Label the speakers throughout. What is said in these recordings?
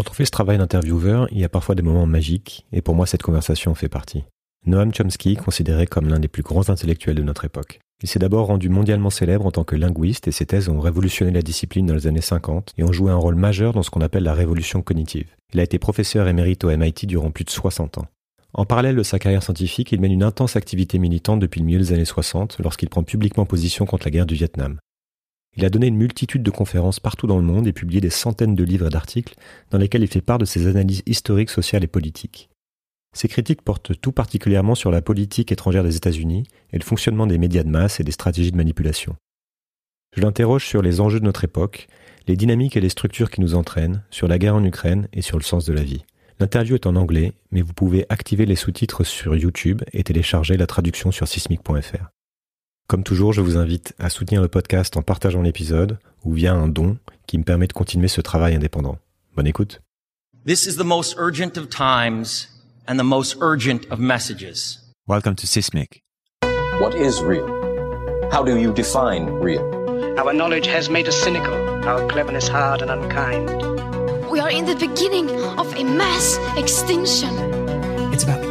Speaker 1: Quand on fait ce travail d'intervieweur, il y a parfois des moments magiques, et pour moi cette conversation fait partie. Noam Chomsky, considéré comme l'un des plus grands intellectuels de notre époque. Il s'est d'abord rendu mondialement célèbre en tant que linguiste et ses thèses ont révolutionné la discipline dans les années 50 et ont joué un rôle majeur dans ce qu'on appelle la révolution cognitive. Il a été professeur émérite au MIT durant plus de 60 ans. En parallèle de sa carrière scientifique, il mène une intense activité militante depuis le milieu des années 60 lorsqu'il prend publiquement position contre la guerre du Vietnam. Il a donné une multitude de conférences partout dans le monde et publié des centaines de livres et d'articles dans lesquels il fait part de ses analyses historiques, sociales et politiques. Ses critiques portent tout particulièrement sur la politique étrangère des États-Unis et le fonctionnement des médias de masse et des stratégies de manipulation. Je l'interroge sur les enjeux de notre époque, les dynamiques et les structures qui nous entraînent, sur la guerre en Ukraine et sur le sens de la vie. L'interview est en anglais, mais vous pouvez activer les sous-titres sur YouTube et télécharger la traduction sur sismic.fr. Comme toujours, je vous invite à soutenir le podcast en partageant l'épisode ou via un don qui me permet de continuer ce travail indépendant. Bonne écoute.
Speaker 2: This is the most urgent of times and the most urgent of messages.
Speaker 3: Welcome to Sismic.
Speaker 4: What is real? How do you define real?
Speaker 5: Our knowledge has made us cynical, our cleverness hard and unkind.
Speaker 6: We are in the beginning of a mass extinction.
Speaker 7: It's about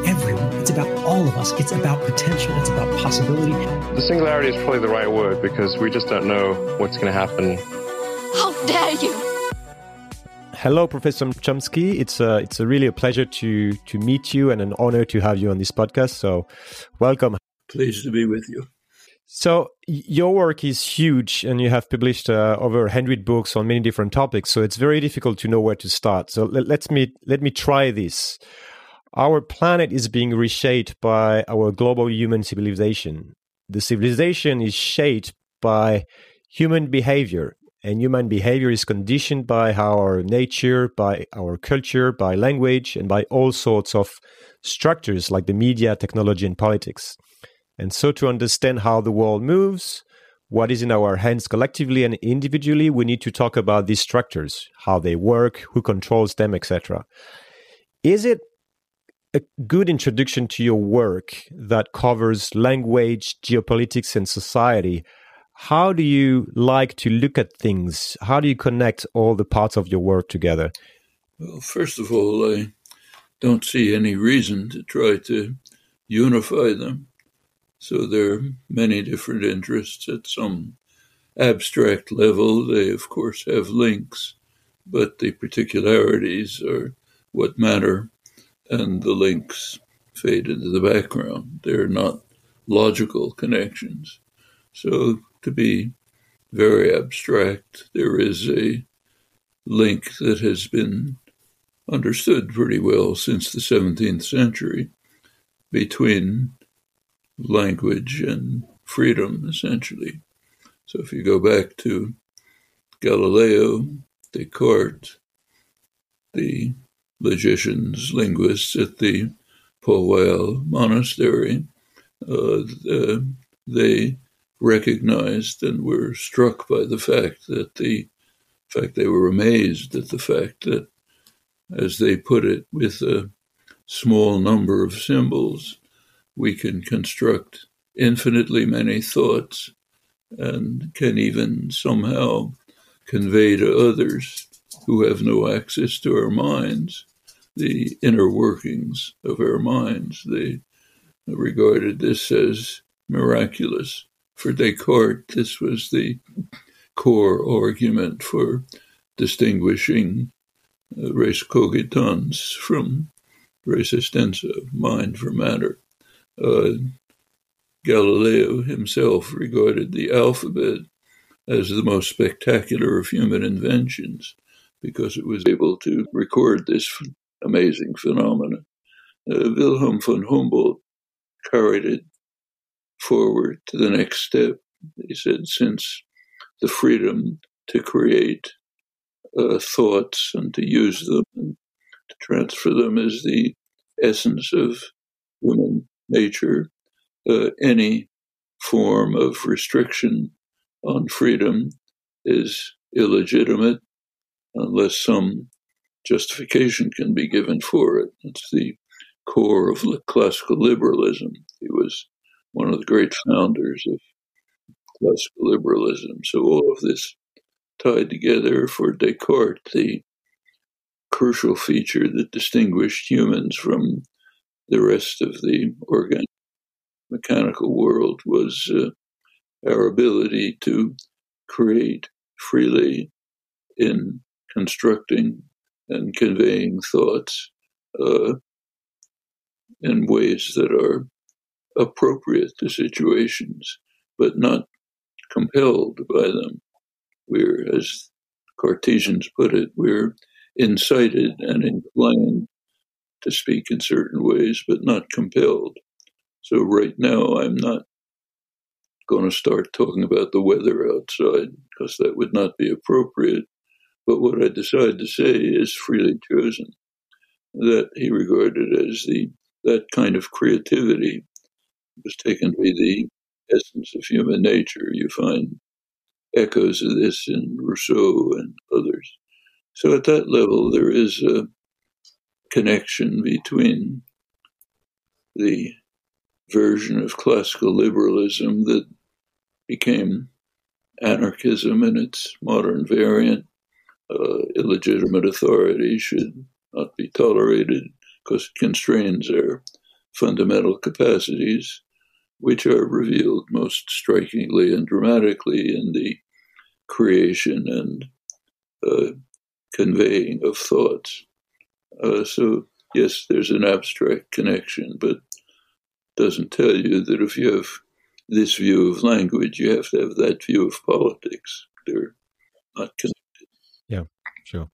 Speaker 7: about all of us. It's about potential. It's about possibility.
Speaker 8: The singularity is probably the right word because we just don't know what's going to happen.
Speaker 6: How dare you!
Speaker 1: Hello, Professor Chomsky. It's a, it's a really a pleasure to to meet you and an honor to have you on this podcast. So, welcome.
Speaker 9: Pleased to be with you.
Speaker 1: So your work is huge, and you have published uh, over hundred books on many different topics. So it's very difficult to know where to start. So let, let's me let me try this. Our planet is being reshaped by our global human civilization. The civilization is shaped by human behavior, and human behavior is conditioned by our nature, by our culture, by language, and by all sorts of structures like the media, technology, and politics. And so, to understand how the world moves, what is in our hands collectively and individually, we need to talk about these structures, how they work, who controls them, etc. Is it a good introduction to your work that covers language, geopolitics, and society? How do you like to look at things? How do you connect all the parts of your work together?
Speaker 9: Well, first of all, I don't see any reason to try to unify them. So there are many different interests at some abstract level. They, of course, have links, but the particularities are what matter, and the links fade into the background. They're not logical connections. So, to be very abstract, there is a link that has been understood pretty well since the 17th century between language and freedom, essentially. So if you go back to Galileo, Descartes, the logicians, linguists at the Port-Royal Monastery, uh, uh, they recognized and were struck by the fact that the in fact they were amazed at the fact that as they put it with a small number of symbols we can construct infinitely many thoughts and can even somehow convey to others who have no access to our minds the inner workings of our minds. They regarded this as miraculous. For Descartes, this was the core argument for distinguishing uh, res cogitans from res extensa, mind for matter. Uh, Galileo himself regarded the alphabet as the most spectacular of human inventions because it was able to record this amazing phenomenon. Uh, Wilhelm von Humboldt carried it forward to the next step. He said, since the freedom to create uh, thoughts and to use them and to transfer them is the essence of human nature, uh, any form of restriction on freedom is illegitimate unless some justification can be given for it. It's the core of classical liberalism. He was one of the great founders of classical liberalism. So all of this tied together for Descartes, the crucial feature that distinguished humans from the rest of the organic mechanical world was uh, our ability to create freely in constructing and conveying thoughts uh, in ways that are appropriate to situations, but not compelled by them. We're, as Cartesians put it, we're incited and inclined to speak in certain ways, but not compelled. So, right now, I'm not going to start talking about the weather outside because that would not be appropriate. But what I decided to say is freely chosen that he regarded as the that kind of creativity was taken to be the essence of human nature. You find echoes of this in Rousseau and others. So at that level, there is a connection between the version of classical liberalism that became anarchism in its modern variant. Uh, illegitimate authority should not be tolerated because it constrains our fundamental capacities, which are revealed most strikingly and dramatically in the creation and uh, conveying of thoughts. Uh, so, yes, there's an abstract connection, but doesn't tell you that if you have this view of language, you have to have that view of politics. They're not connected.
Speaker 1: Yeah, sure.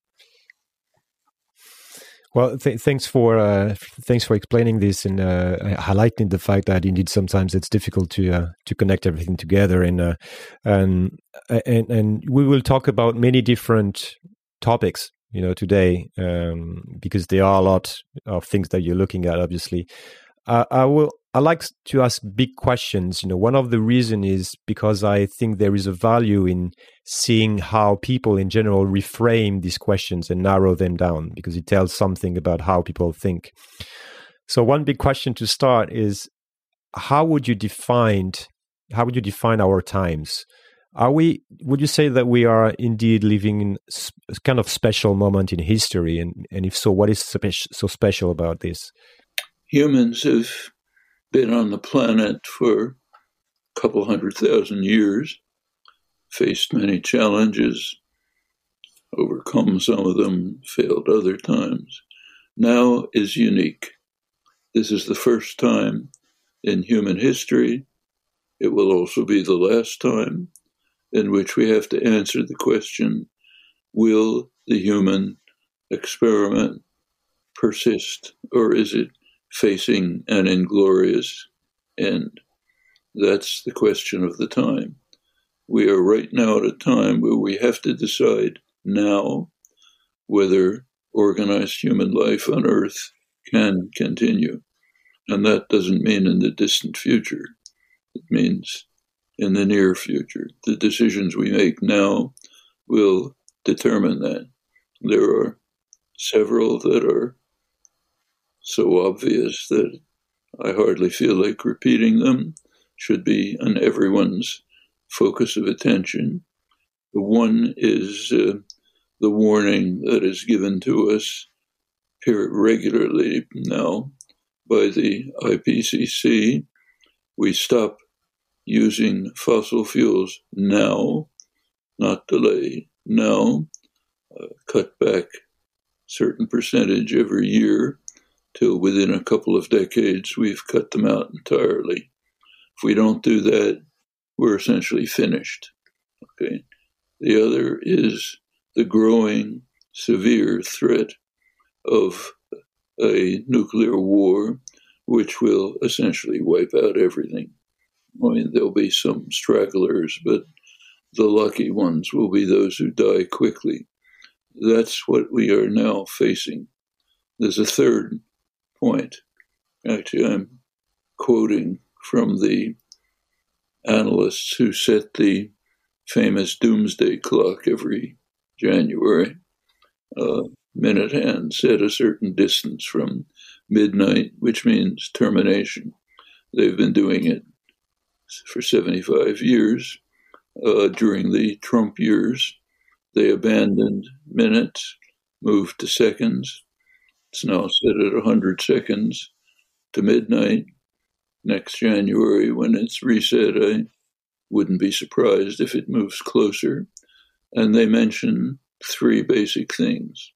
Speaker 1: Well, th- thanks for uh, thanks for explaining this and uh, highlighting the fact that indeed sometimes it's difficult to uh, to connect everything together. And, uh, and and and we will talk about many different topics, you know, today um, because there are a lot of things that you're looking at. Obviously, I will I like to ask big questions. You know, one of the reason is because I think there is a value in seeing how people in general reframe these questions and narrow them down because it tells something about how people think. So one big question to start is how would you define how would you define our times? Are we would you say that we are indeed living in a kind of special moment in history and and if so what is so special about this?
Speaker 9: Humans have been on the planet for a couple hundred thousand years, faced many challenges, overcome some of them, failed other times. Now is unique. This is the first time in human history. It will also be the last time in which we have to answer the question will the human experiment persist or is it facing an inglorious end? That's the question of the time. We are right now at a time where we have to decide now whether organized human life on Earth can continue. And that doesn't mean in the distant future, it means in the near future. The decisions we make now will determine that. There are several that are so obvious that I hardly feel like repeating them, should be on everyone's focus of attention. One is uh, the warning that is given to us here regularly now by the IPCC. We stop using fossil fuels now, not delay, now, uh, cut back certain percentage every year till within a couple of decades we've cut them out entirely. If we don't do that, we're essentially finished. Okay. The other is the growing severe threat of a nuclear war, which will essentially wipe out everything. I mean, there'll be some stragglers, but the lucky ones will be those who die quickly. That's what we are now facing. There's a third point. Actually, I'm quoting from the analysts who set the famous doomsday clock every January. Uh, minute hand set a certain distance from midnight, which means termination. They've been doing it for 75 years. Uh, during the Trump years, they abandoned minutes, moved to seconds. It's now set at 100 seconds to midnight. Next January, when it's reset, I wouldn't be surprised if it moves closer. And they mention three basic things.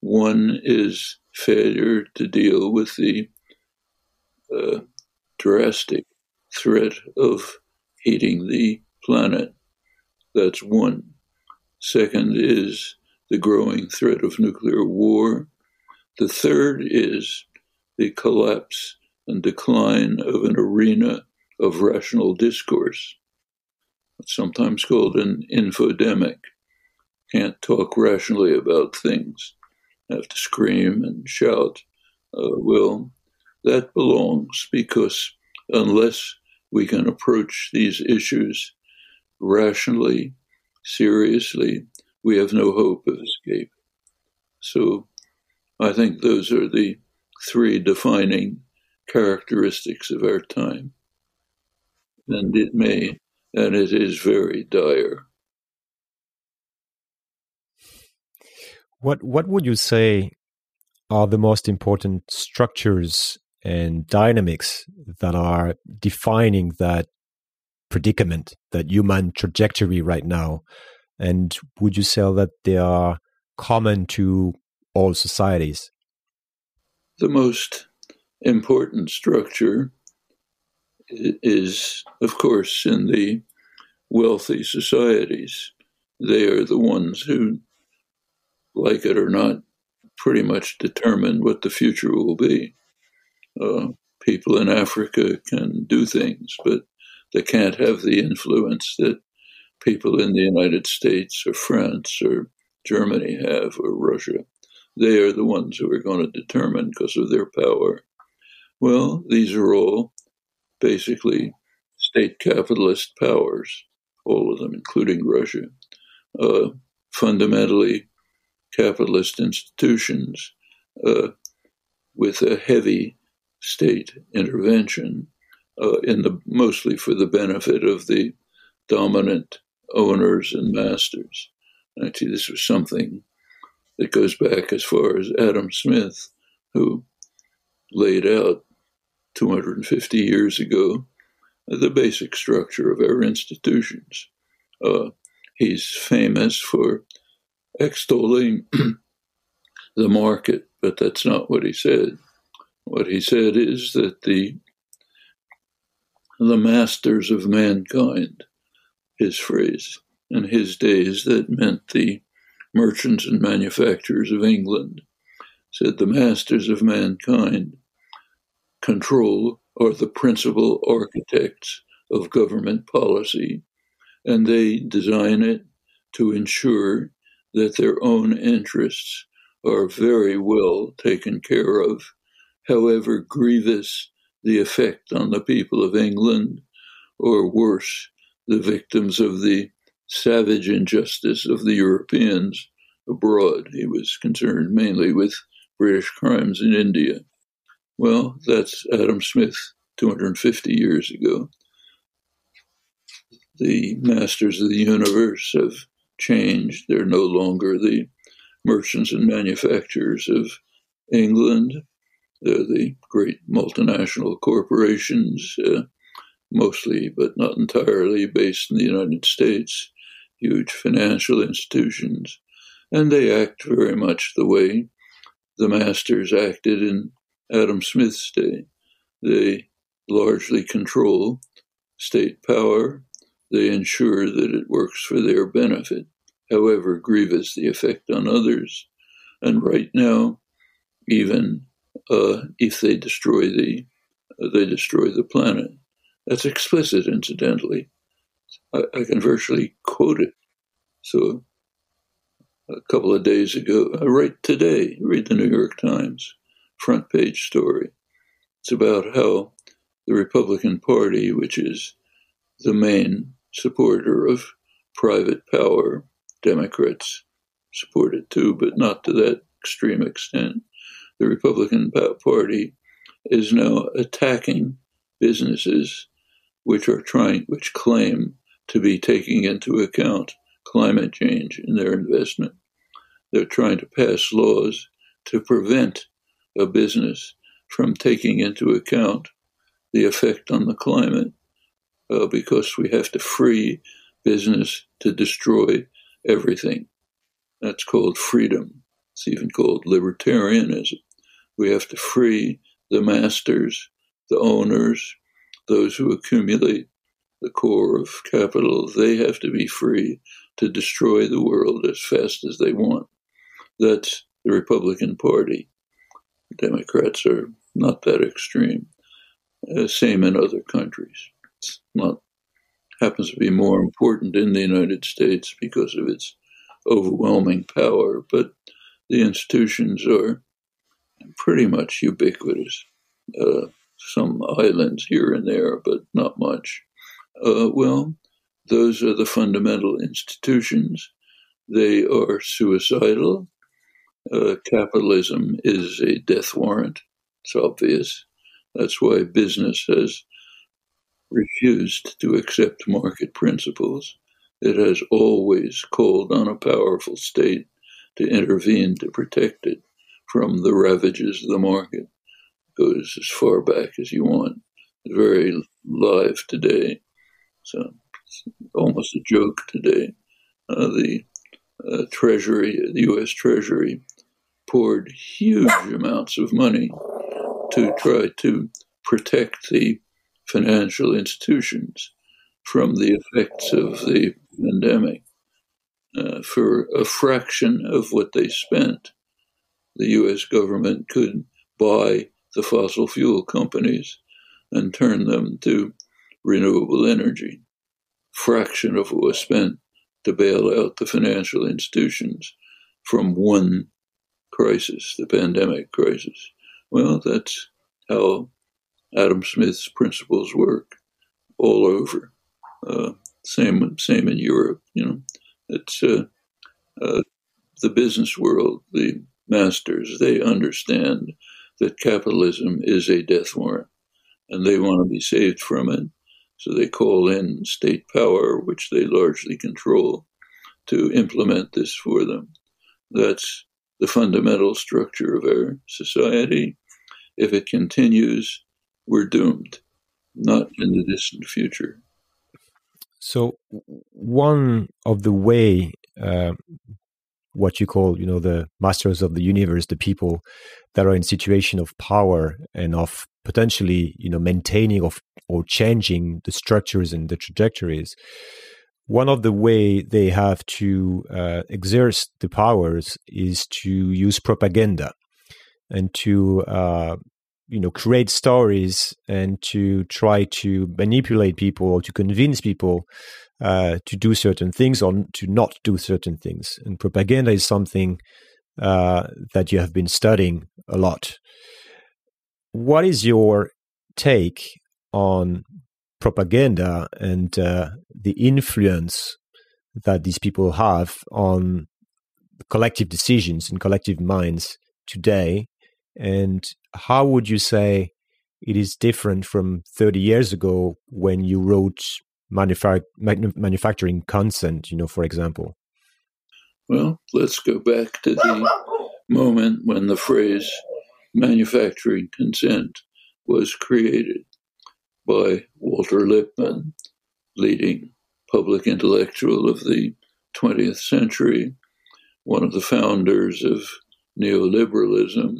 Speaker 9: One is failure to deal with the uh, drastic threat of heating the planet. That's one. Second is the growing threat of nuclear war. The third is the collapse and decline of an arena of rational discourse, sometimes called an infodemic. Can't talk rationally about things, have to scream and shout. Uh, well, that belongs because unless we can approach these issues rationally, seriously, we have no hope of escape. So I think those are the three defining characteristics of our time. And it may, and it is very dire.
Speaker 1: What what would you say are the most important structures and dynamics that are defining that predicament, that human trajectory right now? And would you say that they are common to all societies?
Speaker 9: The most important structure is, of course, in the wealthy societies. They are the ones who, like it or not, pretty much determine what the future will be. Uh, people in Africa can do things, but they can't have the influence that people in the United States or France or Germany have or Russia. They are the ones who are going to determine because of their power. Well, these are all basically state capitalist powers, all of them, including Russia. Uh, fundamentally capitalist institutions uh, with a heavy state intervention uh, in the mostly for the benefit of the dominant owners and masters. Actually, this was something that goes back as far as Adam Smith, who laid out 250 years ago the basic structure of our institutions. Uh, he's famous for extolling the market, but that's not what he said. What he said is that the the masters of mankind, his phrase, in his days that meant the merchants and manufacturers of England, said the masters of mankind control are the principal architects of government policy, and they design it to ensure that their own interests are very well taken care of, however grievous the effect on the people of England, or worse, the victims of the savage injustice of the Europeans abroad. He was concerned mainly with British crimes in India. Well, that's Adam Smith 250 years ago. The masters of the universe have changed. They're no longer the merchants and manufacturers of England. They're the great multinational corporations, uh, mostly but not entirely based in the United States, huge financial institutions, and they act very much the way the masters acted in Adam Smith's day. They largely control state power. They ensure that it works for their benefit, however grievous the effect on others. And right now, even uh, if they destroy the uh, they destroy the planet. That's explicit, incidentally. I, I, can virtually quote it. So, a couple of days ago, uh, I write today, read the New York Times front page story. It's about how the Republican Party, which is the main supporter of private power, Democrats support it too, but not to that extreme extent. The Republican Party is now attacking businesses which are trying, which claim to be taking into account climate change in their investment. they're trying to pass laws to prevent a business from taking into account the effect on the climate uh, because we have to free business to destroy everything. That's called freedom. It's even called libertarianism. We have to free the masters, the owners, those who accumulate the core of capital. They have to be free to destroy the world as fast as they want. That's the Republican Party. Democrats are not that extreme. Uh, same in other countries. It's not happens to be more important in the United States because of its overwhelming power, but the institutions are pretty much ubiquitous. Uh, some islands here and there, but not much. Uh, well, those are the fundamental institutions. They are suicidal. Uh, capitalism is a death warrant. It's obvious. That's why business has refused to accept market principles. It has always called on a powerful state to intervene to protect it from the ravages of the market. It goes as far back as you want. Very live today. So almost a joke today. Uh, the uh, Treasury, the U.S. Treasury, poured huge amounts of money to try to protect the financial institutions from the effects of the pandemic. Uh, for a fraction of what they spent, the US government could buy the fossil fuel companies and turn them to renewable energy. Fraction of what was spent to bail out the financial institutions from one crisis, the pandemic crisis. Well, that's how Adam Smith's principles work all over. Uh, same same in Europe. You know, it's uh, uh, the business world, the masters. They understand that capitalism is a death warrant, and they want to be saved from it. So they call in state power, which they largely control, to implement this for them. That's the fundamental structure of our society. If it continues, we're doomed, not in the distant future.
Speaker 1: So, one of the way, uh, what you call, you know, the masters of the universe, the people that are in situation of power and of potentially, you know, maintaining of or changing the structures and the trajectories. One of the way they have to uh, exert the powers is to use propaganda and to uh, you know create stories and to try to manipulate people or to convince people uh, to do certain things or to not do certain things. And propaganda is something uh, that you have been studying a lot. What is your take on propaganda and uh, the influence that these people have on collective decisions and collective minds today? And how would you say it is different from 30 years ago when you wrote manufa- manufacturing consent, you know, for example?
Speaker 9: Well, let's go back to the moment when the phrase manufacturing consent was created by Walter Lippmann, leading public intellectual of the 20th century, one of the founders of neoliberalism,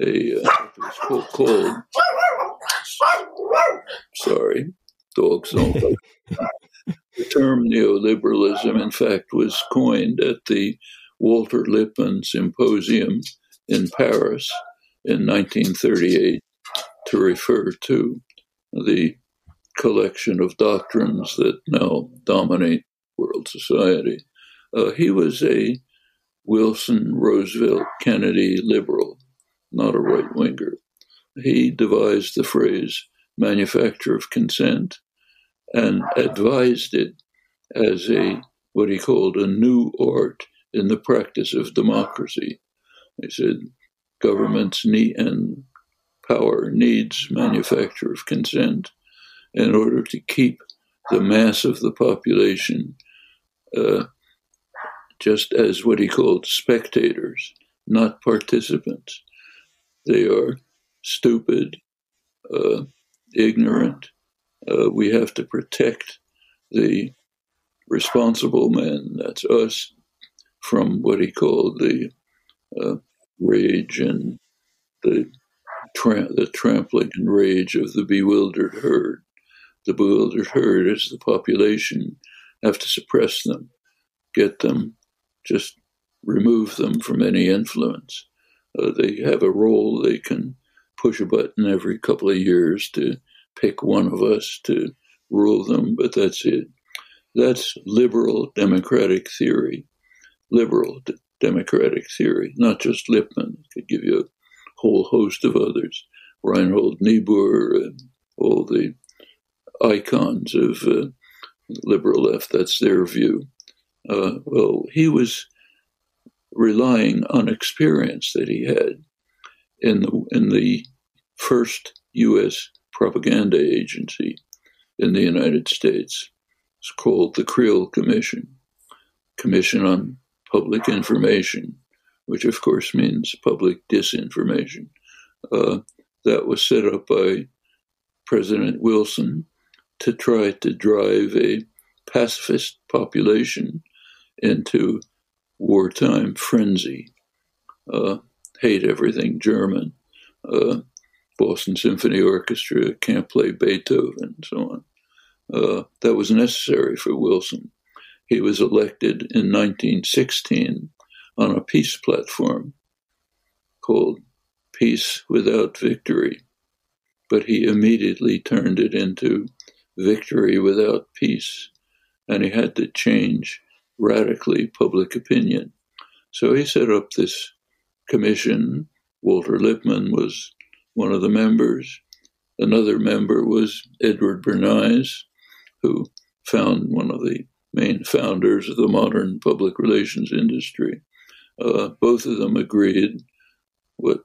Speaker 9: a uh, called, sorry, dogs don't the term neoliberalism, in fact, was coined at the Walter Lippmann Symposium in Paris in 1938 to refer to the collection of doctrines that now dominate world society. Uh, he was a Wilson Roosevelt Kennedy liberal not a right winger. He devised the phrase manufacture of consent and advised it as a what he called a new art in the practice of democracy. He said governments need and power needs manufacture of consent in order to keep the mass of the population uh, just as what he called spectators, not participants. They are stupid, uh, ignorant. Uh, we have to protect the responsible men, that's us, from what he called the uh, rage and the, tra- the trampling and rage of the bewildered herd. The bewildered herd is the population, have to suppress them, get them, just remove them from any influence. Uh, they have a role, they can push a button every couple of years to pick one of us to rule them, but that's it. That's liberal democratic theory. Liberal d- democratic theory, not just Lippmann. I could give you a whole host of others. Reinhold Niebuhr and all the icons of uh, liberal left. That's their view. Uh, well, he was relying on experience that he had in the in the first U.S. propaganda agency in the United States. It's called the Creel Commission, Commission on Public Information, which of course means public disinformation. Uh, that was set up by President Wilson to try to drive a pacifist population into wartime frenzy, uh, hate everything German, uh, Boston Symphony Orchestra can't play Beethoven, and so on. Uh, that was necessary for Wilson. He was elected in 1916 on a peace platform called Peace Without Victory, but he immediately turned it into Victory Without Peace, and he had to change radically public opinion. So he set up this commission. Walter Lippmann was one of the members. Another member was Edward Bernays, who found one of the main founders of the modern public relations industry. Uh, both of them agreed what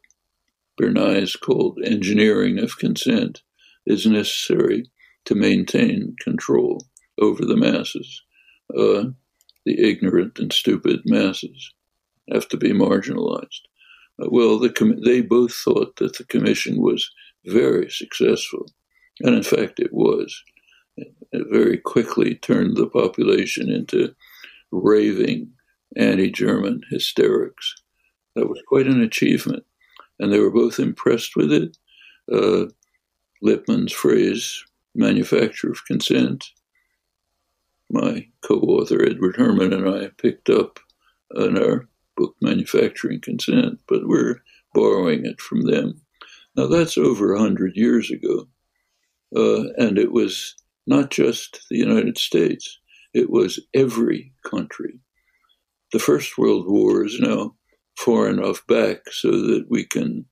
Speaker 9: Bernays called engineering of consent is necessary to maintain control over the masses. Uh, the ignorant and stupid masses have to be marginalized. Well, the com- they both thought that the commission was very successful, and in fact, it was. It very quickly turned the population into raving anti German hysterics. That was quite an achievement, and they were both impressed with it. Uh, Lippmann's phrase, manufacture of consent, my co-author Edward Herman and I picked up in our book Manufacturing Consent, but we're borrowing it from them. Now that's over a hundred years ago, uh, and it was not just the United States; it was every country. The First World War is now far enough back so that we can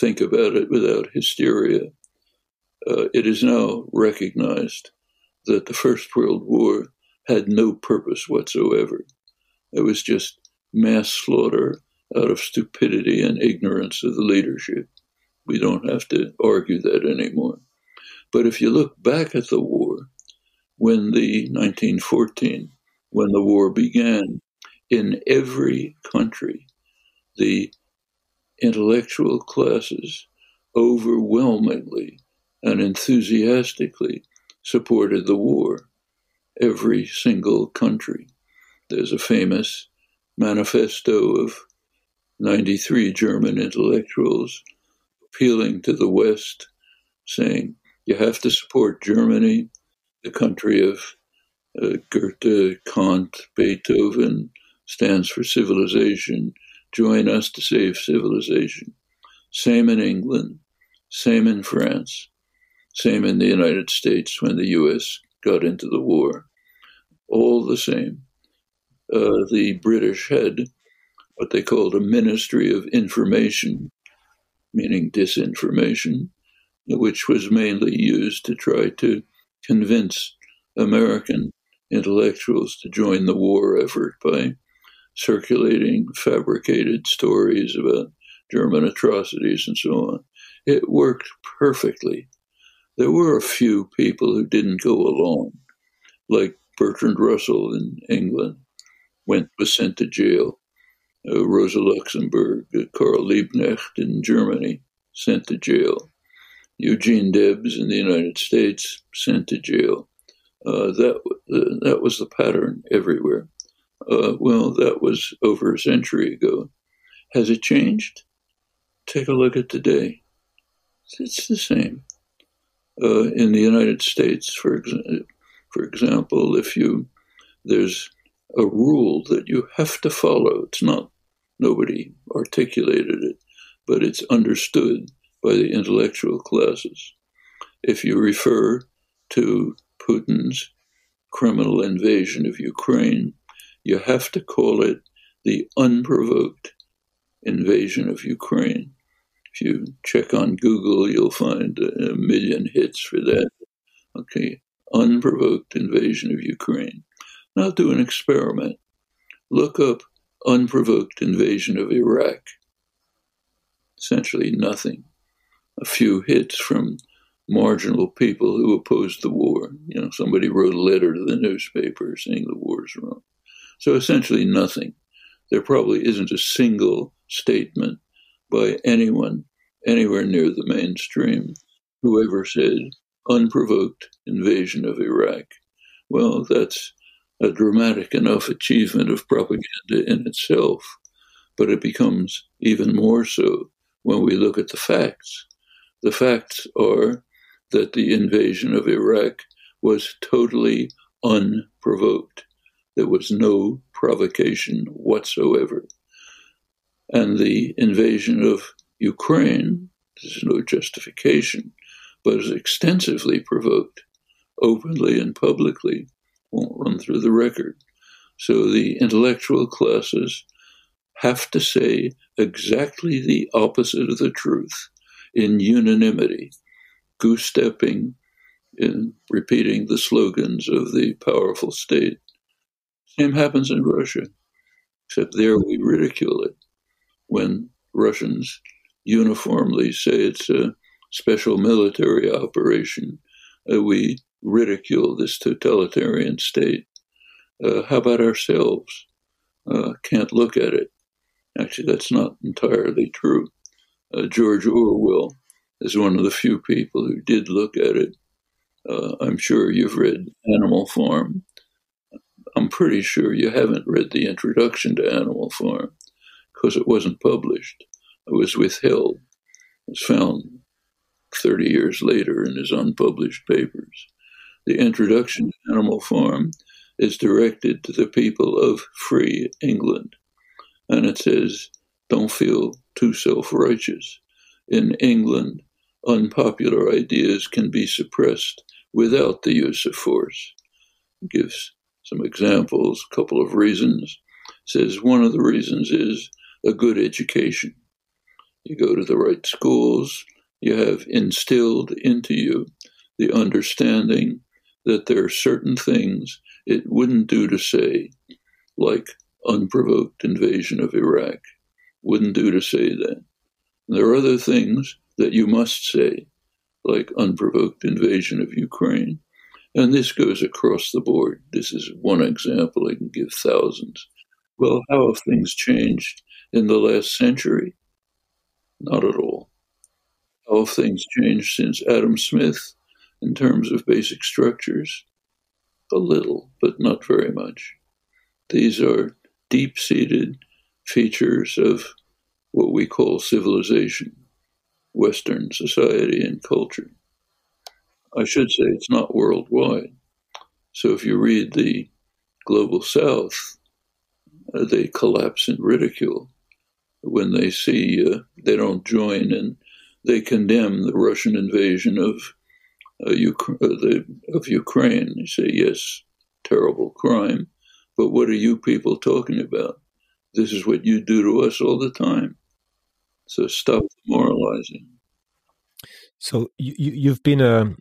Speaker 9: think about it without hysteria. Uh, it is now recognized that the First World War had no purpose whatsoever. It was just mass slaughter out of stupidity and ignorance of the leadership. We don't have to argue that anymore. But if you look back at the war, when the 1914, when the war began, in every country, the intellectual classes overwhelmingly and enthusiastically supported the war every single country. There's a famous manifesto of 93 German intellectuals appealing to the West, saying, You have to support Germany, the country of uh, Goethe, Kant, Beethoven, stands for civilization. Join us to save civilization. Same in England, same in France, same in the United States when the US got into the war. All the same, uh, the British had what they called a Ministry of Information, meaning disinformation, which was mainly used to try to convince American intellectuals to join the war effort by circulating fabricated stories about German atrocities and so on. It worked perfectly. There were a few people who didn't go along, like Bertrand Russell in England. Went was sent to jail. Uh, Rosa Luxemburg, uh, Karl Liebknecht in Germany, sent to jail. Eugene Debs in the United States, sent to jail. Uh, that uh, that was the pattern everywhere. Uh, well, that was over a century ago. Has it changed? Take a look at today. It's the same. Uh, in the United States, for exa- for example, if you there's a rule that you have to follow. It's not nobody articulated it, but it's understood by the intellectual classes. If you refer to Putin's criminal invasion of Ukraine, you have to call it the unprovoked invasion of Ukraine. If you check on Google, you'll find a million hits for that. Okay, unprovoked invasion of Ukraine. Now do an experiment. Look up unprovoked invasion of Iraq. Essentially nothing. A few hits from marginal people who opposed the war. You know, somebody wrote a letter to the newspaper saying the war's wrong. So essentially nothing. There probably isn't a single statement by anyone anywhere near the mainstream who ever said unprovoked invasion of Iraq. Well, that's a dramatic enough achievement of propaganda in itself, but it becomes even more so when we look at the facts. The facts are that the invasion of Iraq was totally unprovoked. There was no provocation whatsoever. And the invasion of Ukraine, there's no justification, but is extensively provoked, openly and publicly, won't run through the record. So the intellectual classes have to say exactly the opposite of the truth in unanimity, goose stepping in repeating the slogans of the powerful state. Same happens in Russia, except there we ridicule it when Russians uniformly say it's a special military operation. Uh, we ridicule this totalitarian state. Uh, how about ourselves? Uh, can't look at it. Actually, that's not entirely true. Uh, George Orwell is one of the few people who did look at it. Uh, I'm sure you've read Animal Farm. I'm pretty sure you haven't read the introduction to Animal Farm because it wasn't published. It was withheld. It was found 30 years later in his unpublished papers. The introduction to Animal Farm is directed to the people of free England. And it says, don't feel too self righteous. In England, unpopular ideas can be suppressed without the use of force. It gives some examples, a couple of reasons. It says one of the reasons is a good education. You go to the right schools, you have instilled into you the understanding that there are certain things it wouldn't do to say, like unprovoked invasion of Iraq. Wouldn't do to say that. And there are other things that you must say, like unprovoked invasion of Ukraine. And this goes across the board. This is one example. I can give thousands. Well, how have things changed in the last century? Not at all. How have things changed since Adam Smith in terms of basic structures? A little, but not very much. These are deep seated features of what we call civilization, Western society and culture. I should say it's not worldwide. So if you read the Global South, uh, they collapse in ridicule when they see uh, they don't join and they condemn the Russian invasion of uh, Uk- uh, the, of Ukraine. They say, yes, terrible crime, but what are you people talking about? This is what you do to us all the time. So stop moralizing.
Speaker 1: So you, you've been a,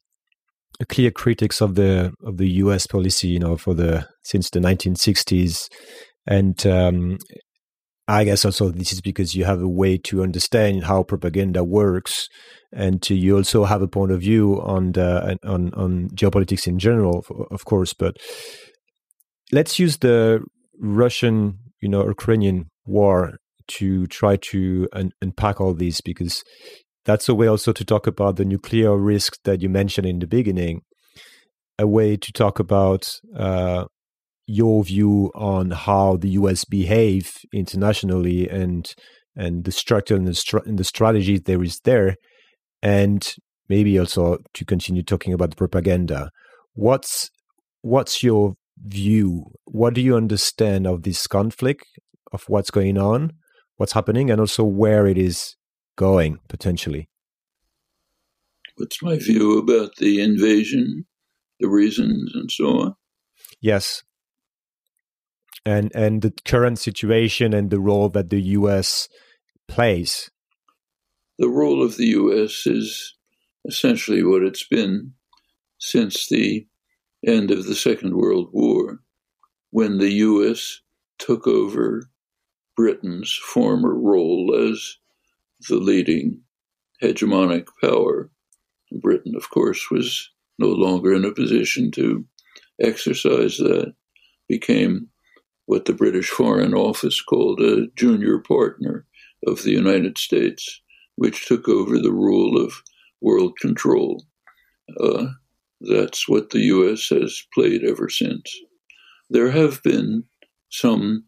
Speaker 1: a clear critic of the of the U.S. policy, you know, for the since the 1960s, and um, I guess also this is because you have a way to understand how propaganda works, and to, you also have a point of view on the on on geopolitics in general, of course. But let's use the Russian, you know, Ukrainian war to try to un- unpack all this because that's a way also to talk about the nuclear risk that you mentioned in the beginning, a way to talk about uh, your view on how the US behave internationally and and the structure and the, str- and the strategy there is there, and maybe also to continue talking about the propaganda. What's what's your view? What do you understand of this conflict, of what's going on, what's happening, and also where it is going potentially?
Speaker 9: What's my view about the invasion, the reasons, and so on?
Speaker 1: Yes, and and the current situation and the role that the U.S. plays.
Speaker 9: The role of the U.S. is essentially what it's been since the end of the Second World War, when the U.S. took over Britain's former role as the leading hegemonic power. Britain, of course, was no longer in a position to exercise that, became what the British Foreign Office called a junior partner of the United States, which took over the rule of world control. Uh, that's what the US has played ever since. There have been some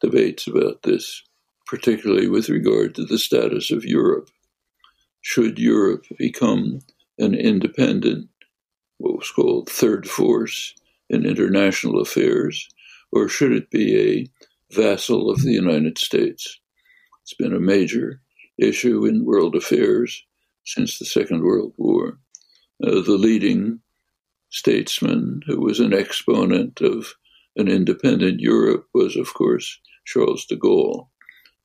Speaker 9: debates about this, particularly with regard to the status of Europe. Should Europe become an independent, what was called third force in international affairs, or should it be a vassal of the United States? It's been a major issue in world affairs since the Second World War uh, the leading statesman who was an exponent of an independent Europe was, of course, Charles de Gaulle,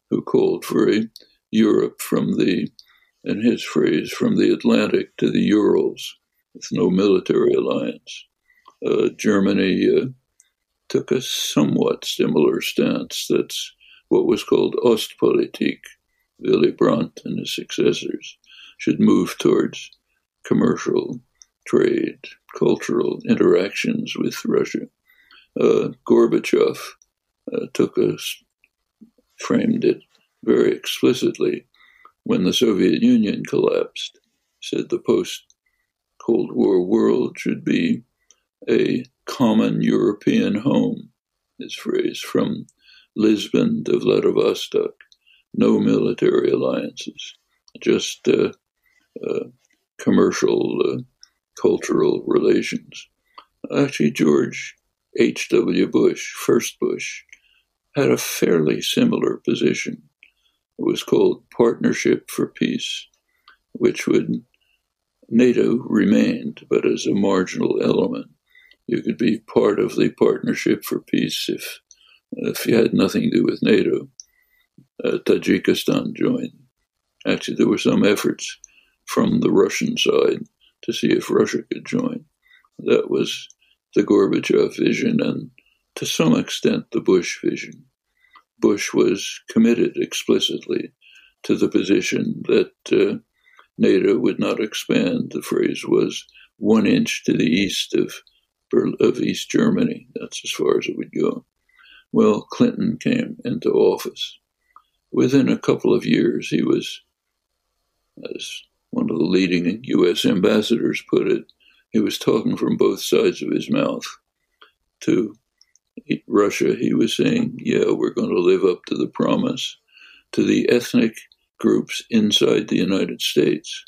Speaker 9: who called for a Europe from the, in his phrase, from the Atlantic to the Urals, with no military alliance. Uh, Germany uh, took a somewhat similar stance. That's what was called Ostpolitik. Willy Brandt and his successors should move towards commercial, trade, cultural interactions with Russia. Uh, Gorbachev uh, took us, framed it very explicitly when the Soviet Union collapsed, said the post Cold War world should be a common European home, his phrase, from Lisbon to Vladivostok, no military alliances, just uh, uh, commercial, uh, cultural relations. Actually, George H.W. Bush, first Bush, had a fairly similar position. It was called Partnership for Peace, which would NATO remained, but as a marginal element. You could be part of the Partnership for Peace if, if you had nothing to do with NATO. Uh, Tajikistan joined. Actually, there were some efforts from the Russian side to see if Russia could join. That was the Gorbachev vision and to some extent the Bush vision. Bush was committed explicitly to the position that uh, NATO would not expand. The phrase was one inch to the east of, of East Germany. That's as far as it would go. Well, Clinton came into office. Within a couple of years, he was, as one of the leading U.S. ambassadors put it, he was talking from both sides of his mouth. To Russia, he was saying, Yeah, we're going to live up to the promise. To the ethnic groups inside the United States,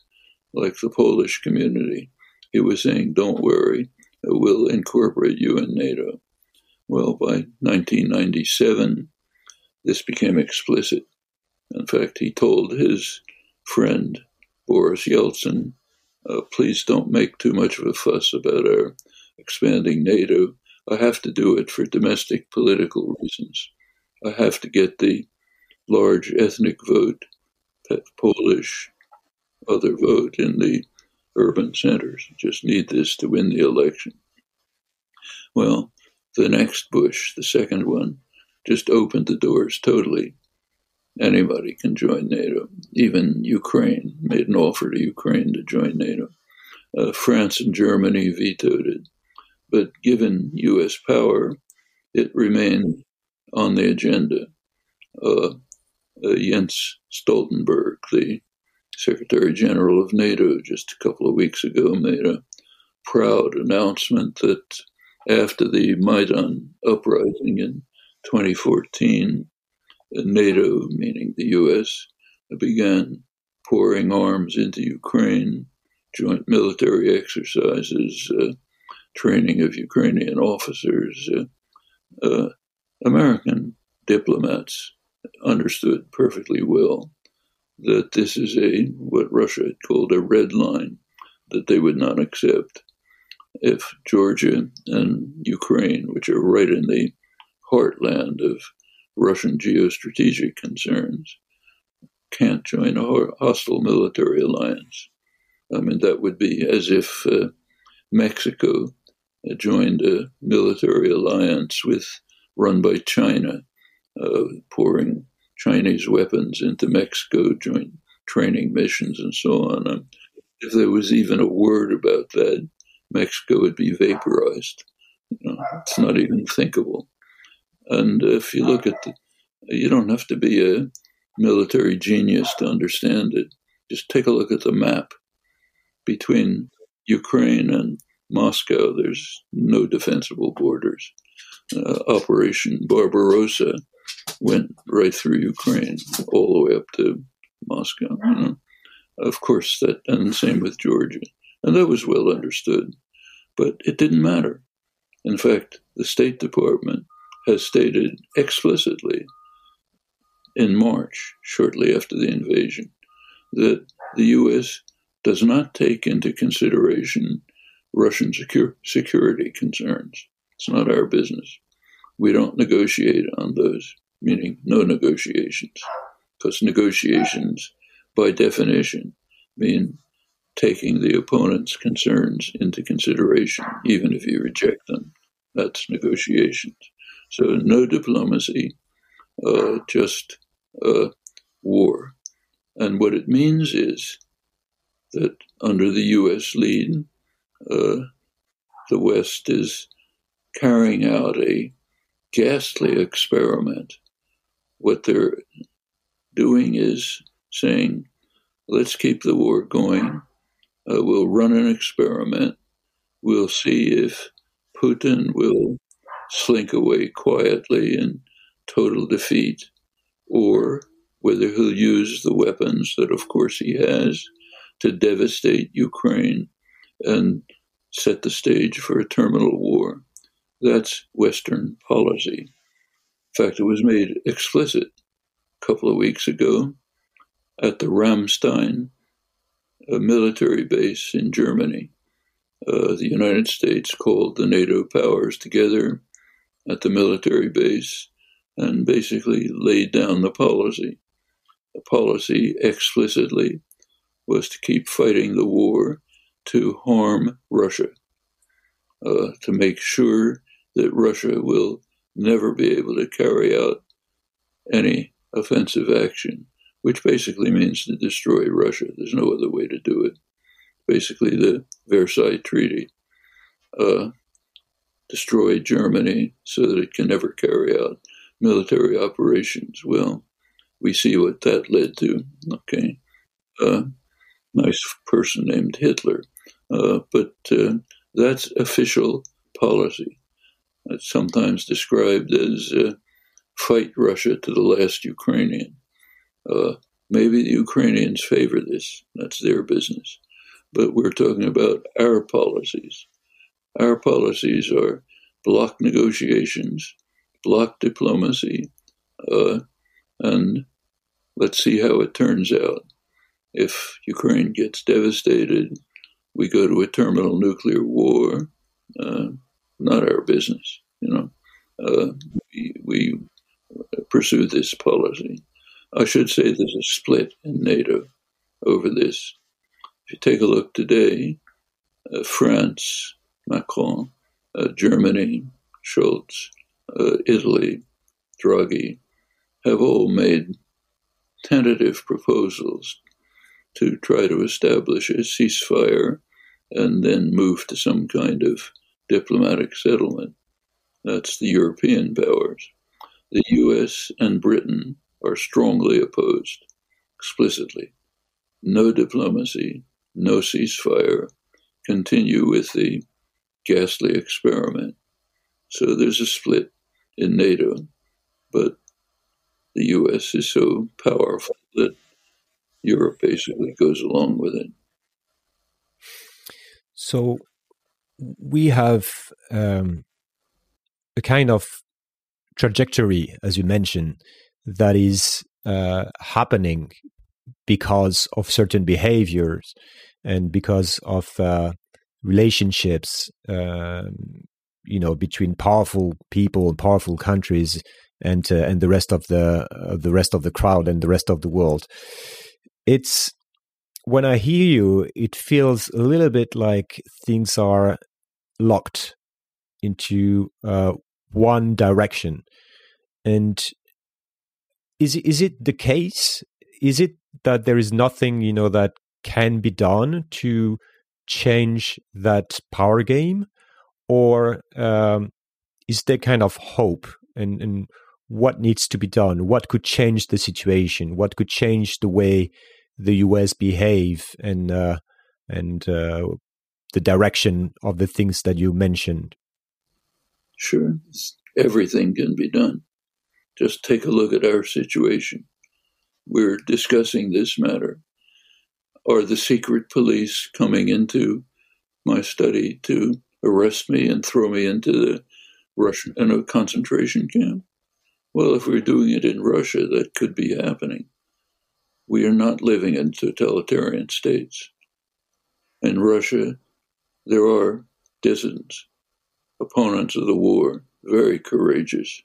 Speaker 9: like the Polish community, he was saying, Don't worry, we'll incorporate you in NATO. Well, by 1997, this became explicit. In fact, he told his friend Boris Yeltsin, uh, please don't make too much of a fuss about our expanding NATO. I have to do it for domestic political reasons. I have to get the large ethnic vote, Polish, other vote in the urban centers. Just need this to win the election. Well, the next Bush, the second one, just opened the doors totally anybody can join NATO. Even Ukraine made an offer to Ukraine to join NATO. Uh, France and Germany vetoed it. But given U.S. power, it remained on the agenda. Uh, uh, Jens Stoltenberg, the Secretary General of NATO, just a couple of weeks ago made a proud announcement that after the Maidan uprising in 2014, NATO, meaning the US, began pouring arms into Ukraine, joint military exercises, uh, training of Ukrainian officers. Uh, uh, American diplomats understood perfectly well that this is a what Russia had called a red line that they would not accept if Georgia and Ukraine, which are right in the heartland of Russian geostrategic concerns, can't join a hostile military alliance. I mean, that would be as if uh, Mexico joined a military alliance with run by China, uh, pouring Chinese weapons into Mexico, joint training missions, and so on. Um, if there was even a word about that, Mexico would be vaporized. You know, it's not even thinkable. And if you look at the, you don't have to be a military genius to understand it. Just take a look at the map between Ukraine and Moscow. There's no defensible borders. Uh, Operation Barbarossa went right through Ukraine, all the way up to Moscow. You know? Of course, that and the same with Georgia, and that was well understood, but it didn't matter. In fact, the State Department has stated explicitly in March, shortly after the invasion, that the U.S. does not take into consideration Russian secure, security concerns. It's not our business. We don't negotiate on those meaning no negotiations, because negotiations, by definition, mean taking the opponent's concerns into consideration, even if you reject them. That's negotiations. So, no diplomacy, uh, just uh, war. And what it means is that under the US lead, uh, the West is carrying out a ghastly experiment what they're doing is saying, let's keep the war going. Uh, we'll run an experiment. We'll see if Putin will slink away quietly in total defeat or whether he'll use the weapons that, of course, he has to devastate Ukraine and set the stage for a terminal war. That's Western policy fact, it was made explicit a couple of weeks ago at the Ramstein a military base in Germany. Uh, the United States called the NATO powers together at the military base and basically laid down the policy. The policy explicitly was to keep fighting the war to harm Russia, uh, to make sure that Russia will never be able to carry out any offensive action, which basically means to destroy Russia. There's no other way to do it. Basically, the Versailles Treaty uh, destroyed Germany so that it can never carry out military operations. Well, we see what that led to. Okay. Uh, nice person named Hitler. Uh, but uh, that's official policy. It's sometimes described as uh, fight Russia to the last Ukrainian. Uh, maybe the Ukrainians favor this, that's their business. But we're talking about our policies. Our policies are block negotiations, block diplomacy, uh, and let's see how it turns out. If Ukraine gets devastated, we go to a terminal nuclear war. Uh, not our business. You know, uh, we, we pursue this policy. I should say there's a split in NATO over this. If you take a look today, uh, France, Macron, uh, Germany, Scholz, uh, Italy, Draghi, have all made tentative proposals to try to establish a ceasefire and then move to some kind of diplomatic settlement. That's the European powers. The US and Britain are strongly opposed, explicitly. No diplomacy, no ceasefire, continue with the ghastly experiment. So there's a split in NATO, but the US is so powerful that Europe basically goes along with it.
Speaker 1: So we have um, a kind of trajectory, as you mentioned, that is uh, happening because of certain behaviors and because of uh, relationships, uh, you know, between powerful people and powerful countries and uh, and the rest of the the rest of the crowd and the rest of the world. It's when I hear you, it feels a little bit like things are locked into uh, one direction. And is is it the case? Is it that there is nothing you know that can be done to change that power game, or um, is there kind of hope and, and what needs to be done? What could change the situation? What could change the way the U.S. behave and uh, and uh, the direction of the things that you mentioned?
Speaker 9: Sure, everything can be done. Just take a look at our situation. We're discussing this matter. Are the secret police coming into my study to arrest me and throw me into the Russian in a concentration camp? Well, if we're doing it in Russia, that could be happening. We are not living in totalitarian states. In Russia, there are dissidents, opponents of the war, very courageous,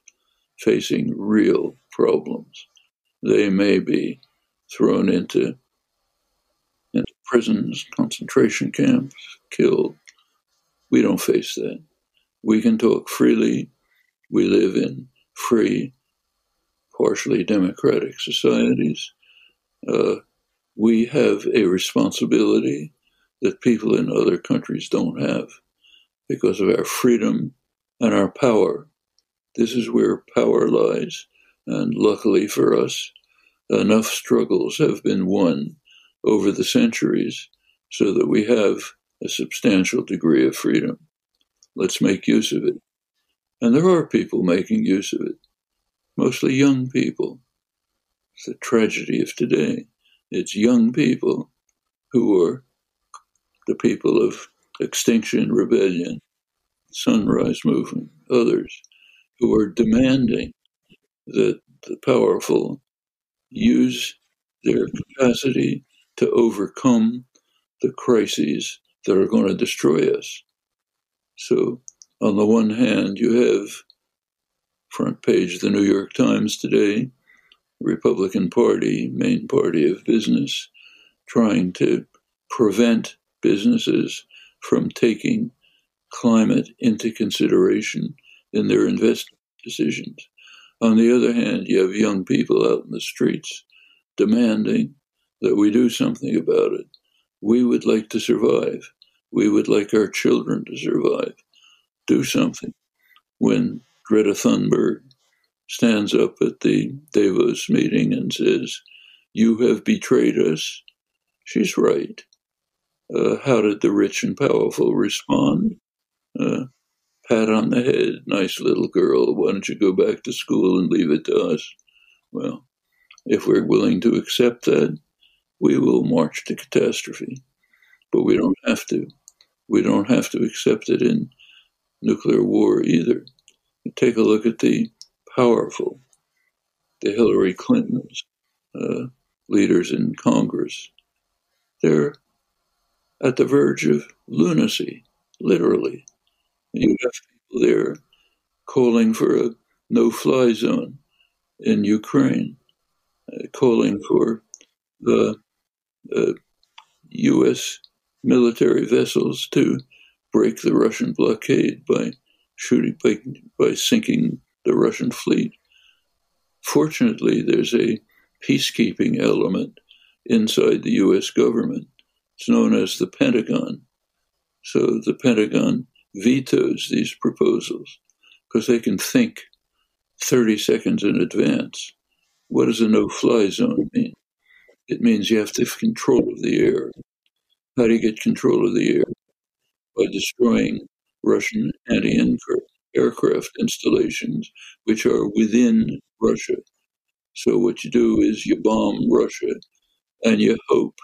Speaker 9: facing real problems. They may be thrown into, into prisons, concentration camps, killed. We don't face that. We can talk freely. We live in free, partially democratic societies. Uh, we have a responsibility that people in other countries don't have because of our freedom and our power. This is where power lies. And luckily for us, enough struggles have been won over the centuries so that we have a substantial degree of freedom. Let's make use of it. And there are people making use of it, mostly young people. It's the tragedy of today. It's young people who are the people of Extinction Rebellion, Sunrise Movement, others, who are demanding that the powerful use their capacity to overcome the crises that are going to destroy us. So, on the one hand, you have front page of the New York Times today, Republican Party, main party of business, trying to prevent businesses from taking climate into consideration in their investment decisions. On the other hand, you have young people out in the streets demanding that we do something about it. We would like to survive. We would like our children to survive. Do something. When Greta Thunberg stands up at the Davos meeting and says, You have betrayed us, she's right. Uh, how did the rich and powerful respond? Uh, pat on the head, nice little girl, why don't you go back to school and leave it to us? Well, if we're willing to accept that, we will march to catastrophe. But we don't have to. We don't have to accept it in nuclear war either. Take a look at the powerful, the Hillary Clintons, uh, leaders in Congress. They're at the verge of lunacy, literally. You have people there calling for a no fly zone in Ukraine, uh, calling for the uh, U.S. military vessels to break the Russian blockade by shooting, by, by sinking the Russian fleet. Fortunately, there's a peacekeeping element inside the U.S. government it's known as the Pentagon. So the Pentagon vetoes these proposals, because they can think 30 seconds in advance. What does a no fly zone mean? It means you have to have control of the air. How do you get control of the air? By destroying Russian anti aircraft installations, which are within Russia. So, what you do is you bomb Russia and you hope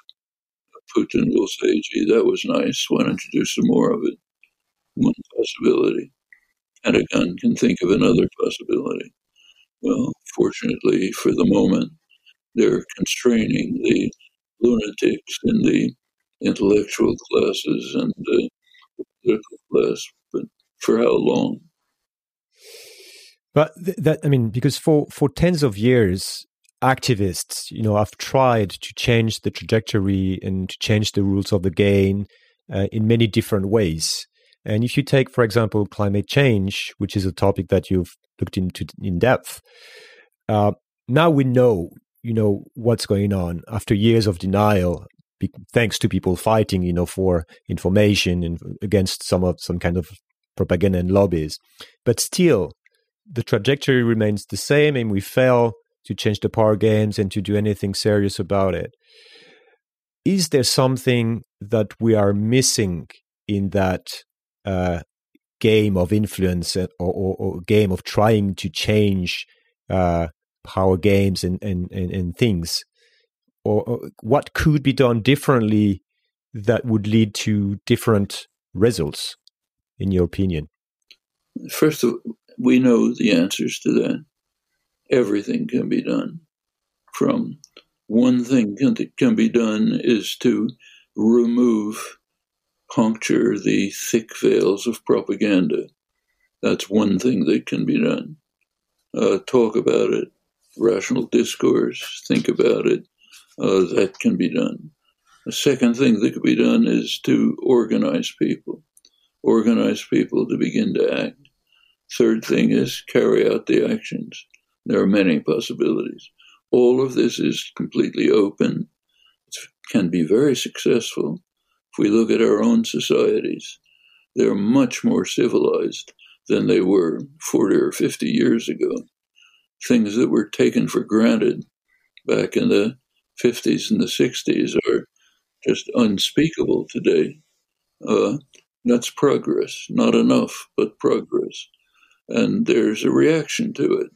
Speaker 9: Putin will say, gee, that was nice. Why don't you do some more of it? One possibility. Pentagon can think of another possibility. Well, fortunately for the moment, they're constraining the lunatics in the intellectual classes and the political class. But for how long?
Speaker 1: But th- that I mean, because for for tens of years, activists, you know, have tried to change the trajectory and to change the rules of the game uh, in many different ways. And if you take, for example, climate change, which is a topic that you've looked into in depth, uh, now we know, you know, what's going on after years of denial, thanks to people fighting, you know, for information and against some of some kind of propaganda and lobbies. But still, the trajectory remains the same, and we fail to change the power games and to do anything serious about it. Is there something that we are missing in that uh, game of influence or, or, or, game of trying to change uh, power games and, and, and, and things? Or, or, what could be done differently that would lead to different results, in your opinion?
Speaker 9: First of we know the answers to that. Everything can be done. From one thing can, can be done is to remove puncture the thick veils of propaganda. That's one thing that can be done. Uh, talk about it, rational discourse, think about it. Uh, that can be done. The second thing that could be done is to organize people, organize people to begin to act. Third thing is carry out the actions. There are many possibilities. All of this is completely open. It can be very successful if we look at our own societies, they're much more civilized than they were 40 or 50 years ago. Things that were taken for granted back in the 50s and the 60s are just unspeakable today. Uh, that's progress, not enough, but progress. And there's a reaction to it,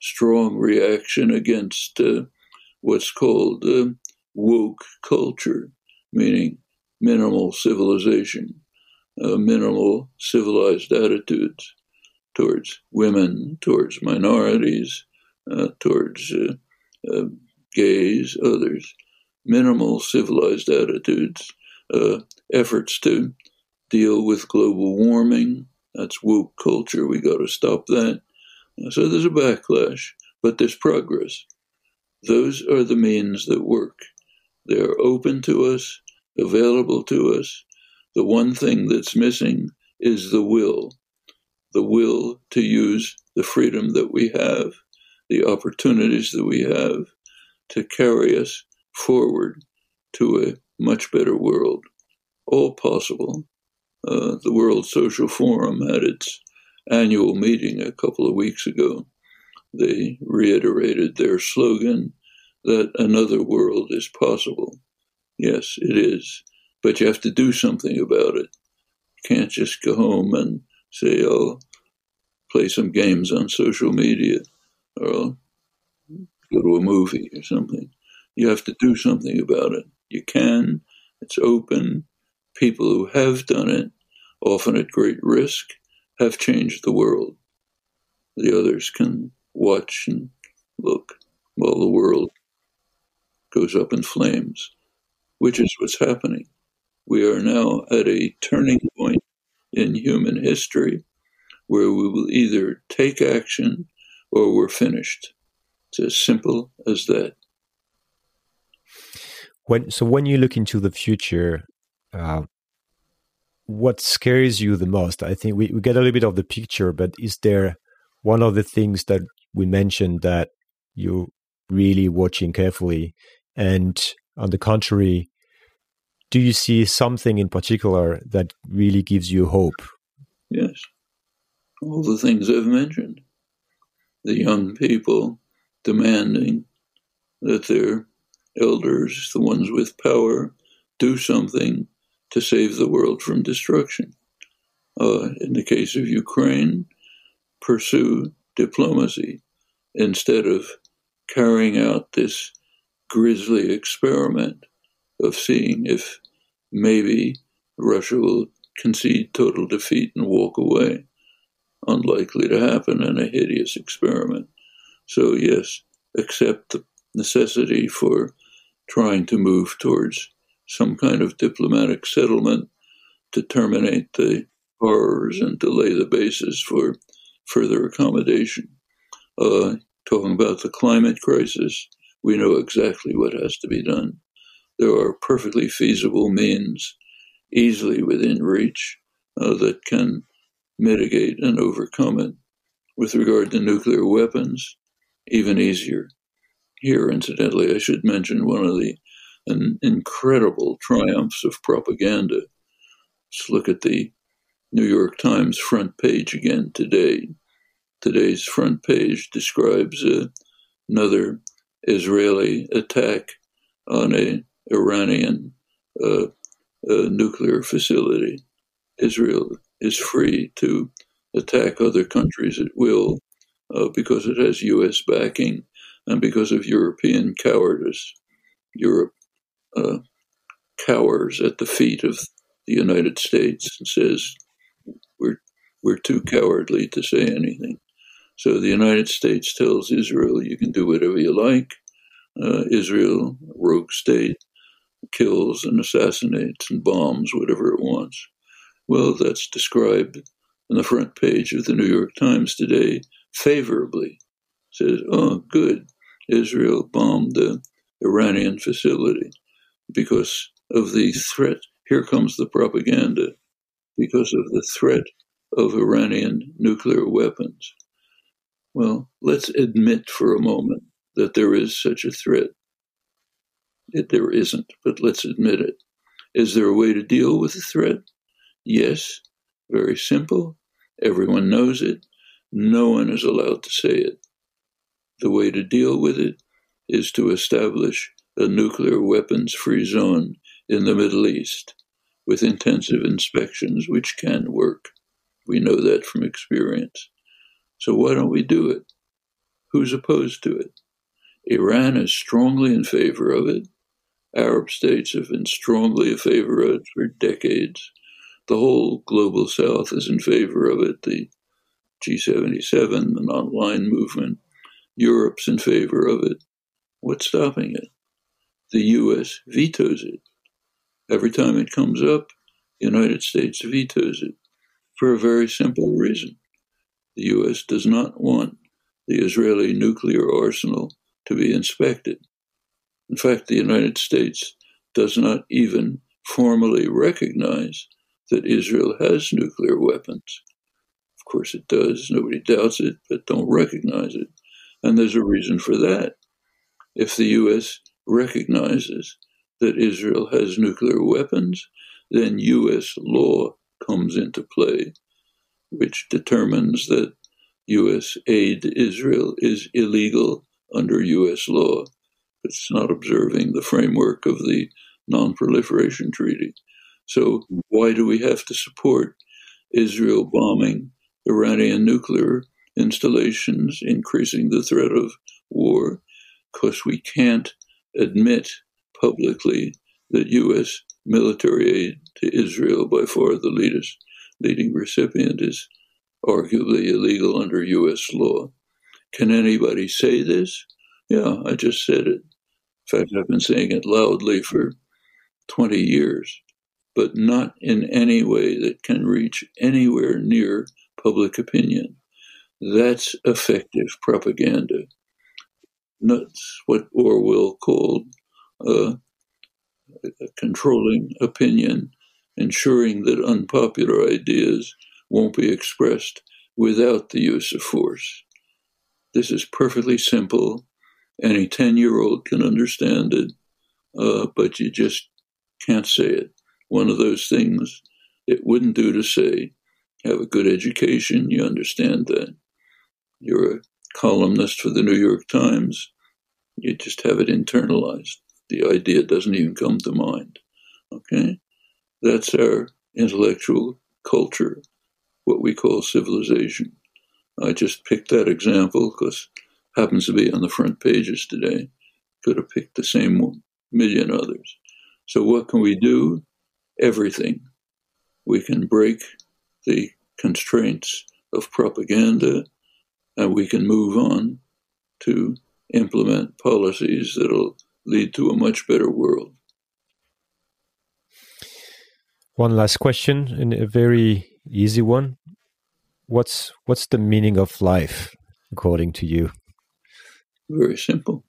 Speaker 9: strong reaction against uh, what's called uh, woke culture, meaning minimal civilization, uh, minimal civilized attitudes towards women, towards minorities, uh, towards uh, uh gays, others, minimal civilized attitudes, efforts to deal with global warming. That's woke culture. We got to stop that. So there's a backlash, but there's progress. Those are the means that work. They're open to us available to us. The one thing that's missing is the will the will to use the freedom that we have, the opportunities that we have to carry us forward to a much better world. All possible. Uh, the World Social Forum had its annual meeting a couple of weeks ago. They reiterated their slogan that another world is possible. Yes, it is. But you have to do something about it. You can't just go home and say, oh, play some games on social media or go to a movie or something. You have to do something about it. You can, it's open. People who have done it, often at great risk, have changed the world. The others can watch and look while the world goes up in flames which is what's happening. We are now at a turning point in human history where we will either take action or we're finished. It's as simple as that.
Speaker 1: When so when you look into the future, uh, what scares you the most? I think we, we get a little bit of the picture, but is there one of the things that we mentioned that you're really watching carefully? And on the contrary, do you see something in particular that really gives you hope?
Speaker 9: Yes. all the things I've mentioned. The young people demanding that their elders, the ones with power, do something to save the world from destruction. Uh, in the case of Ukraine, pursue diplomacy instead of carrying out this grisly experiment of seeing if maybe Russia will concede total defeat and walk away. Unlikely to happen in a hideous experiment. So, yes, accept the necessity for trying to move towards some kind of diplomatic settlement to terminate the horrors and to lay the basis for further accommodation. Uh, talking about the climate crisis, we know exactly what has to be done. There are perfectly feasible means, easily within reach, uh, that can mitigate and overcome it. With regard to nuclear weapons, even easier. Here, incidentally, I should mention one of the an incredible triumphs of propaganda. Let's look at the New York Times front page again today. Today's front page describes uh, another Israeli attack on a Iranian uh, nuclear facility. Israel is free to attack other countries at will uh, because it has U.S. backing and because of European cowardice. Europe uh, cowers at the feet of the United States and says, "We're we're too cowardly to say anything." So the United States tells Israel, you can do whatever you like. Uh, Israel, rogue state, kills and assassinates and bombs whatever it wants. Well, that's described on the front page of the New York Times today favorably. It says, oh, good, Israel bombed the Iranian facility because of the threat. Here comes the propaganda because of the threat of Iranian nuclear weapons. Well, let's admit for a moment that there is such a threat. It, there isn't, but let's admit it. Is there a way to deal with the threat? Yes, very simple. Everyone knows it. No one is allowed to say it. The way to deal with it is to establish a nuclear weapons free zone in the Middle East with intensive inspections, which can work. We know that from experience. So why don't we do it? Who's opposed to it? Iran is strongly in favor of it. Arab states have been strongly in favor of it for decades. The whole global south is in favor of it. The G77, the non-aligned movement, Europe's in favor of it. What's stopping it? The US vetoes it. Every time it comes up, the United States vetoes it for a very simple reason. The US does not want the Israeli nuclear arsenal to be inspected. In fact, the United States does not even formally recognize that Israel has nuclear weapons. Of course, it does. Nobody doubts it, but don't recognize it. And there's a reason for that. If the U.S. recognizes that Israel has nuclear weapons, then U.S. law comes into play which determines that U.S. aid to Israel is illegal under U.S. law. It's not observing the framework of the Non Proliferation Treaty. So, why do we have to support Israel bombing Iranian nuclear installations, increasing the threat of war? Because we can't admit publicly that U.S. military aid to Israel, by far the leaders, leading recipient is arguably illegal under U.S. law. Can anybody say this? Yeah, I just said it. In fact, I've been saying it loudly for 20 years, but not in any way that can reach anywhere near public opinion. That's effective propaganda. That's what Orwell called uh, controlling opinion ensuring that unpopular ideas won't be expressed without the use of force. This is perfectly simple. Any 10 year old can understand it, uh, but you just can't say it. One of those things it wouldn't do to say have a good education, you understand that. You're a columnist for the New York Times, you just have it internalized. The idea doesn't even come to mind. Okay? That's our intellectual culture, what we call civilization. I just picked that example because happens to be on the front pages today. Could have picked the same million others. So what can we do? Everything. We can break the constraints of propaganda and we can move on to implement policies that'll lead to a much better world.
Speaker 1: One last question, and a very easy one. What's what's the meaning of life according to you?
Speaker 9: Very simple.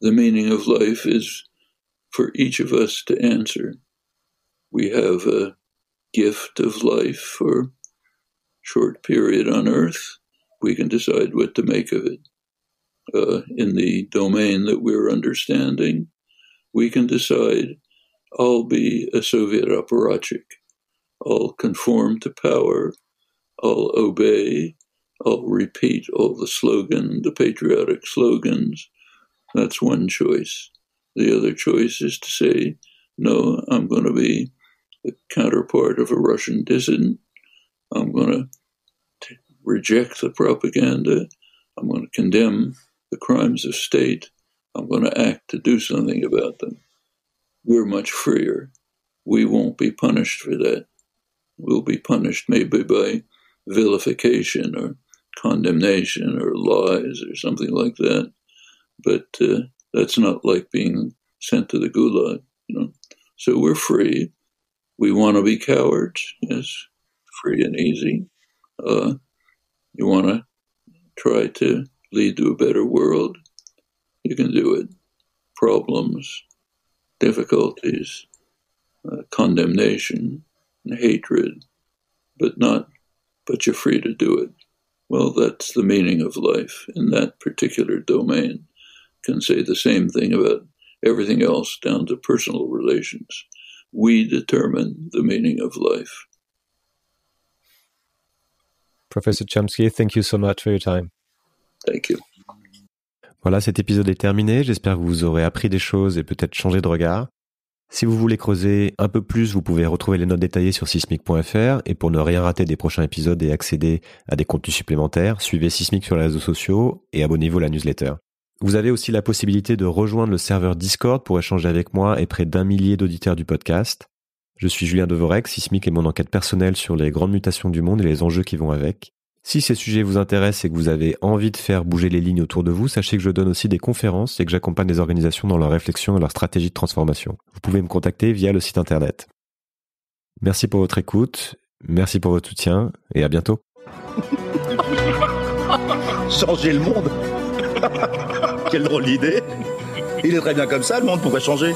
Speaker 9: The meaning of life is for each of us to answer. We have a gift of life for a short period on earth. We can decide what to make of it. Uh, in the domain that we're understanding, we can decide I'll be a Soviet apparatchik. I'll conform to power. I'll obey. I'll repeat all the slogan, the patriotic slogans. That's one choice. The other choice is to say, no, I'm going to be the counterpart of a Russian dissident. I'm going to reject the propaganda. I'm going to condemn the crimes of state. I'm going to act to do something about them. We're much freer. We won't be punished for that. We'll be punished maybe by vilification or condemnation or lies or something like that. But uh, that's not like being sent to the gulag, you know. So we're free. We want to be cowards, yes, free and easy. Uh, you want to try to lead to a better world, you can do it. Problems, difficulties, uh, condemnation, and hatred, but not, but you're free to do it. Well, that's the meaning of life in that particular domain. Can say the same thing about everything else down to personal relations. We determine the meaning of life.
Speaker 1: Professor Chomsky, thank you so much for your time.
Speaker 9: Thank you.
Speaker 1: Voilà, cet épisode est terminé. J'espère que vous aurez appris des choses et peut-être changé de regard. Si vous voulez creuser un peu plus, vous pouvez retrouver les notes détaillées sur sismic.fr et pour ne rien rater des prochains épisodes et accéder à des contenus supplémentaires, suivez Sismic sur les réseaux sociaux et abonnez-vous à la newsletter. Vous avez aussi la possibilité de rejoindre le serveur Discord pour échanger avec moi et près d'un millier d'auditeurs du podcast. Je suis Julien Devorec, Sismic est mon enquête personnelle sur les grandes mutations du monde et les enjeux qui vont avec. Si ces sujets vous intéressent et que vous avez envie de faire bouger les lignes autour de vous, sachez que je donne aussi des conférences et que j'accompagne les organisations dans leur réflexion et leur stratégie de transformation. Vous pouvez me contacter via le site internet. Merci pour votre écoute, merci pour votre soutien et à bientôt.
Speaker 3: Changer le monde? Quelle drôle d'idée Il est très bien comme ça, le monde pourrait changer.